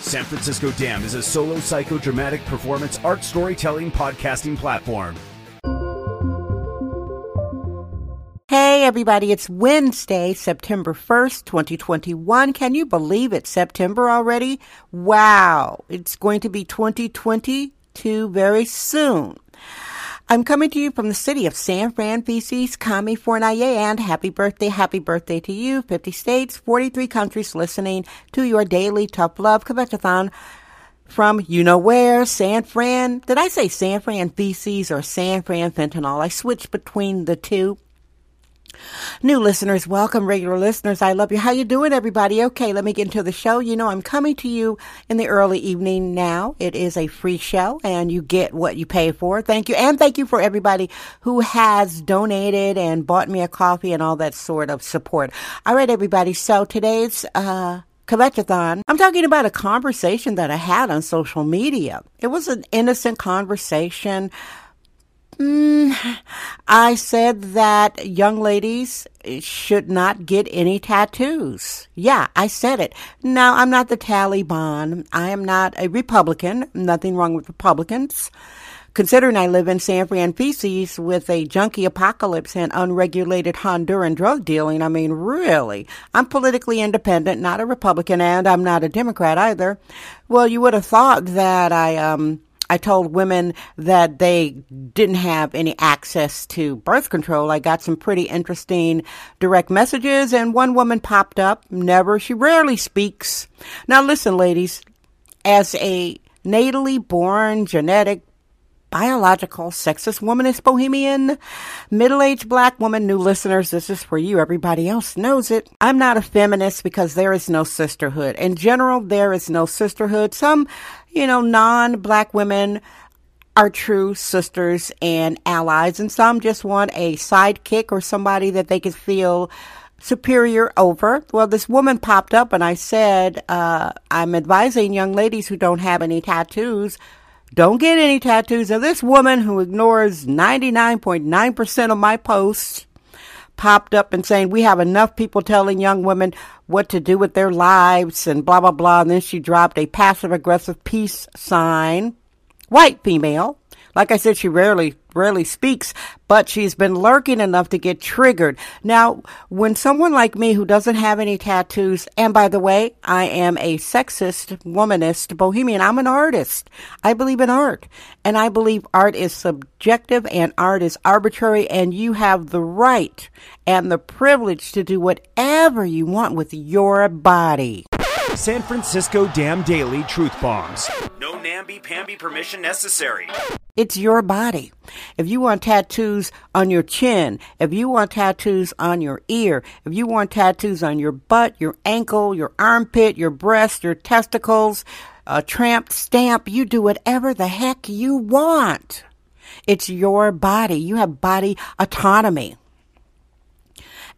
San Francisco Dam is a solo psychodramatic performance art storytelling podcasting platform. Hey everybody, it's Wednesday, September 1st, 2021. Can you believe it's September already? Wow, it's going to be 2022 very soon. I'm coming to you from the city of San Fran, feces, Kami Fournier, and happy birthday, happy birthday to you. 50 states, 43 countries listening to your daily tough love Quebectathon from you know where, San Fran. Did I say San Fran feces or San Fran fentanyl? I switched between the two. New listeners, welcome. Regular listeners, I love you. How you doing, everybody? Okay, let me get into the show. You know, I'm coming to you in the early evening now. It is a free show, and you get what you pay for. Thank you, and thank you for everybody who has donated and bought me a coffee and all that sort of support. All right, everybody. So today's uh, Quebectathon. I'm talking about a conversation that I had on social media. It was an innocent conversation. Mm, I said that young ladies should not get any tattoos. Yeah, I said it. Now, I'm not the Taliban. I am not a Republican. Nothing wrong with Republicans. Considering I live in San Fran feces with a junkie apocalypse and unregulated Honduran drug dealing, I mean, really, I'm politically independent, not a Republican, and I'm not a Democrat either. Well, you would have thought that I, um, I told women that they didn't have any access to birth control. I got some pretty interesting direct messages, and one woman popped up. Never, she rarely speaks. Now, listen, ladies, as a natally born genetic biological, sexist, womanist, bohemian, middle-aged black woman. New listeners, this is for you. Everybody else knows it. I'm not a feminist because there is no sisterhood. In general, there is no sisterhood. Some, you know, non-black women are true sisters and allies, and some just want a sidekick or somebody that they can feel superior over. Well, this woman popped up and I said, uh, I'm advising young ladies who don't have any tattoos don't get any tattoos. Now, this woman who ignores 99.9% of my posts popped up and saying, We have enough people telling young women what to do with their lives and blah, blah, blah. And then she dropped a passive aggressive peace sign. White female. Like I said, she rarely rarely speaks, but she's been lurking enough to get triggered. Now, when someone like me who doesn't have any tattoos, and by the way, I am a sexist, womanist, bohemian, I'm an artist. I believe in art. And I believe art is subjective and art is arbitrary, and you have the right and the privilege to do whatever you want with your body. San Francisco Dam Daily Truth Bombs. No namby-pamby permission necessary. It's your body. If you want tattoos on your chin, if you want tattoos on your ear, if you want tattoos on your butt, your ankle, your armpit, your breast, your testicles, a tramp stamp, you do whatever the heck you want. It's your body. You have body autonomy.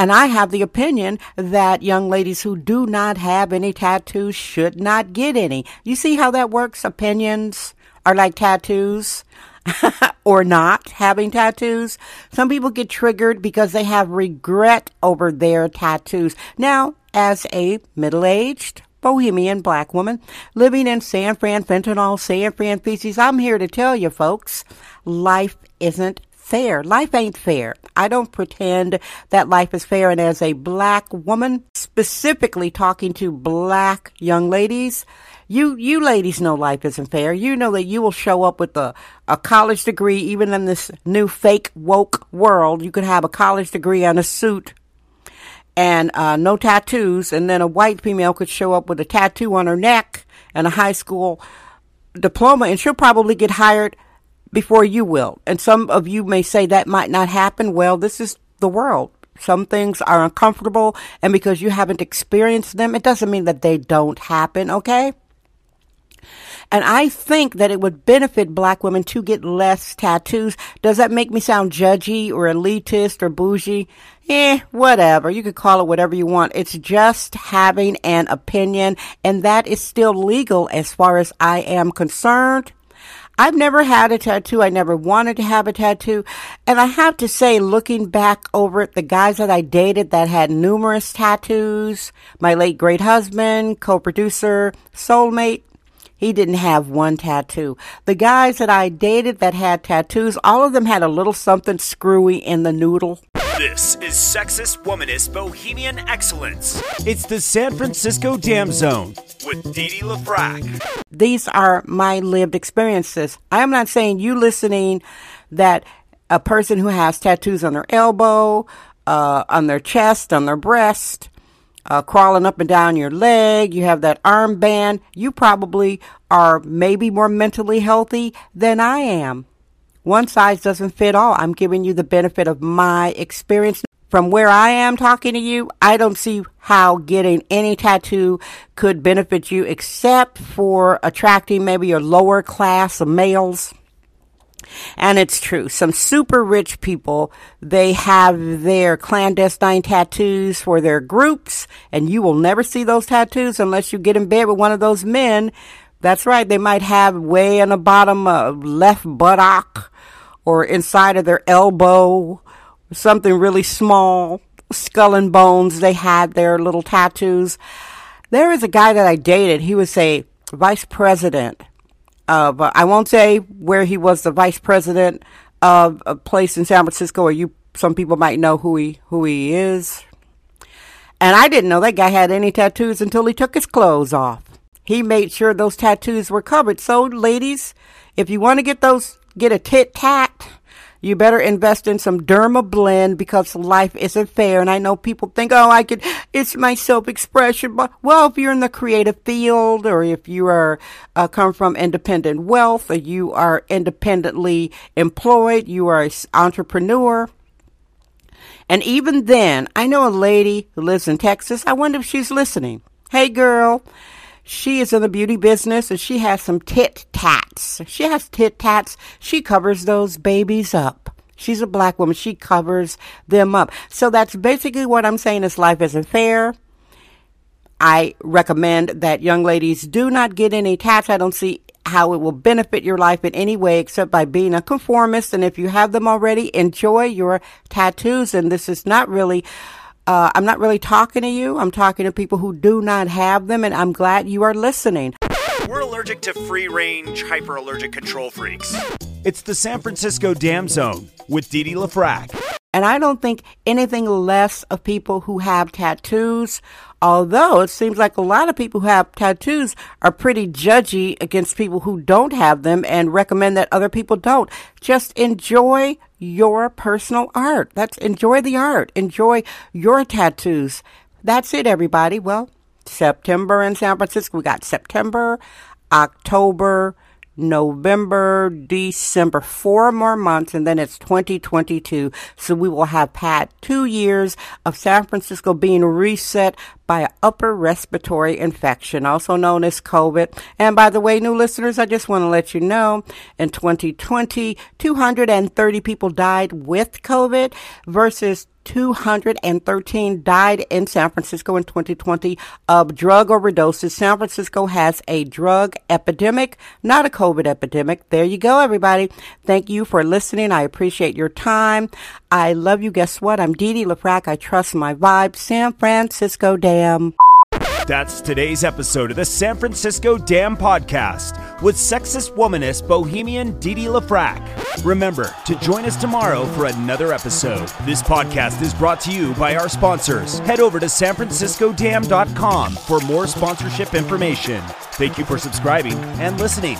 And I have the opinion that young ladies who do not have any tattoos should not get any. You see how that works? Opinions are like tattoos. or not having tattoos. Some people get triggered because they have regret over their tattoos. Now, as a middle aged bohemian black woman living in San Fran, fentanyl, San Fran feces, I'm here to tell you folks, life isn't fair. Life ain't fair. I don't pretend that life is fair. And as a black woman, specifically talking to black young ladies, you you ladies know life isn't fair. You know that you will show up with a, a college degree, even in this new fake woke world. You could have a college degree and a suit and uh, no tattoos, and then a white female could show up with a tattoo on her neck and a high school diploma, and she'll probably get hired before you will. And some of you may say that might not happen. Well, this is the world. Some things are uncomfortable, and because you haven't experienced them, it doesn't mean that they don't happen, okay? And I think that it would benefit black women to get less tattoos. Does that make me sound judgy or elitist or bougie? Eh, whatever. You could call it whatever you want. It's just having an opinion, and that is still legal as far as I am concerned. I've never had a tattoo. I never wanted to have a tattoo. And I have to say, looking back over it, the guys that I dated that had numerous tattoos, my late great husband, co-producer, soulmate, he didn't have one tattoo. The guys that I dated that had tattoos, all of them had a little something screwy in the noodle. This is Sexist Womanist Bohemian Excellence. It's the San Francisco Dam Zone with Dee Dee LaFrac. These are my lived experiences. I am not saying you listening that a person who has tattoos on their elbow, uh, on their chest, on their breast, uh, crawling up and down your leg, you have that armband, you probably are maybe more mentally healthy than I am. One size doesn't fit all. I'm giving you the benefit of my experience. From where I am talking to you, I don't see how getting any tattoo could benefit you except for attracting maybe your lower class of males. And it's true. Some super rich people, they have their clandestine tattoos for their groups, and you will never see those tattoos unless you get in bed with one of those men that's right. They might have way in the bottom of left buttock or inside of their elbow, something really small, skull and bones. They had their little tattoos. There is a guy that I dated. He was a vice president of, uh, I won't say where he was the vice president of a place in San Francisco where you, some people might know who he, who he is. And I didn't know that guy had any tattoos until he took his clothes off. He made sure those tattoos were covered. So, ladies, if you want to get those, get a tit tat, you better invest in some Dermablend because life isn't fair. And I know people think, oh, I could, it's my self expression. But, well, if you're in the creative field or if you are, uh, come from independent wealth or you are independently employed, you are an entrepreneur. And even then, I know a lady who lives in Texas. I wonder if she's listening. Hey, girl, she is in the beauty business and she has some tit tats. She has tit tats. She covers those babies up. She's a black woman. She covers them up. So that's basically what I'm saying is life isn't fair. I recommend that young ladies do not get any tats. I don't see how it will benefit your life in any way except by being a conformist. And if you have them already, enjoy your tattoos. And this is not really uh, I'm not really talking to you. I'm talking to people who do not have them, and I'm glad you are listening. We're allergic to free range, hyper allergic control freaks. It's the San Francisco Dam Zone with Dee Dee LaFrac. And I don't think anything less of people who have tattoos, although it seems like a lot of people who have tattoos are pretty judgy against people who don't have them and recommend that other people don't. Just enjoy your personal art. That's enjoy the art. Enjoy your tattoos. That's it, everybody. Well, September in San Francisco. We got September, October, November, December, four more months, and then it's 2022. So we will have had two years of San Francisco being reset by an upper respiratory infection, also known as COVID. And by the way, new listeners, I just want to let you know in 2020, 230 people died with COVID versus 213 died in San Francisco in 2020 of drug overdoses. San Francisco has a drug epidemic, not a COVID epidemic. There you go, everybody. Thank you for listening. I appreciate your time. I love you. Guess what? I'm Dee Dee LaFrac. I trust my vibe. San Francisco Dam. That's today's episode of the San Francisco Dam Podcast with sexist womanist bohemian Dee LaFrac. Remember to join us tomorrow for another episode. This podcast is brought to you by our sponsors. Head over to sanfranciscodam.com for more sponsorship information. Thank you for subscribing and listening.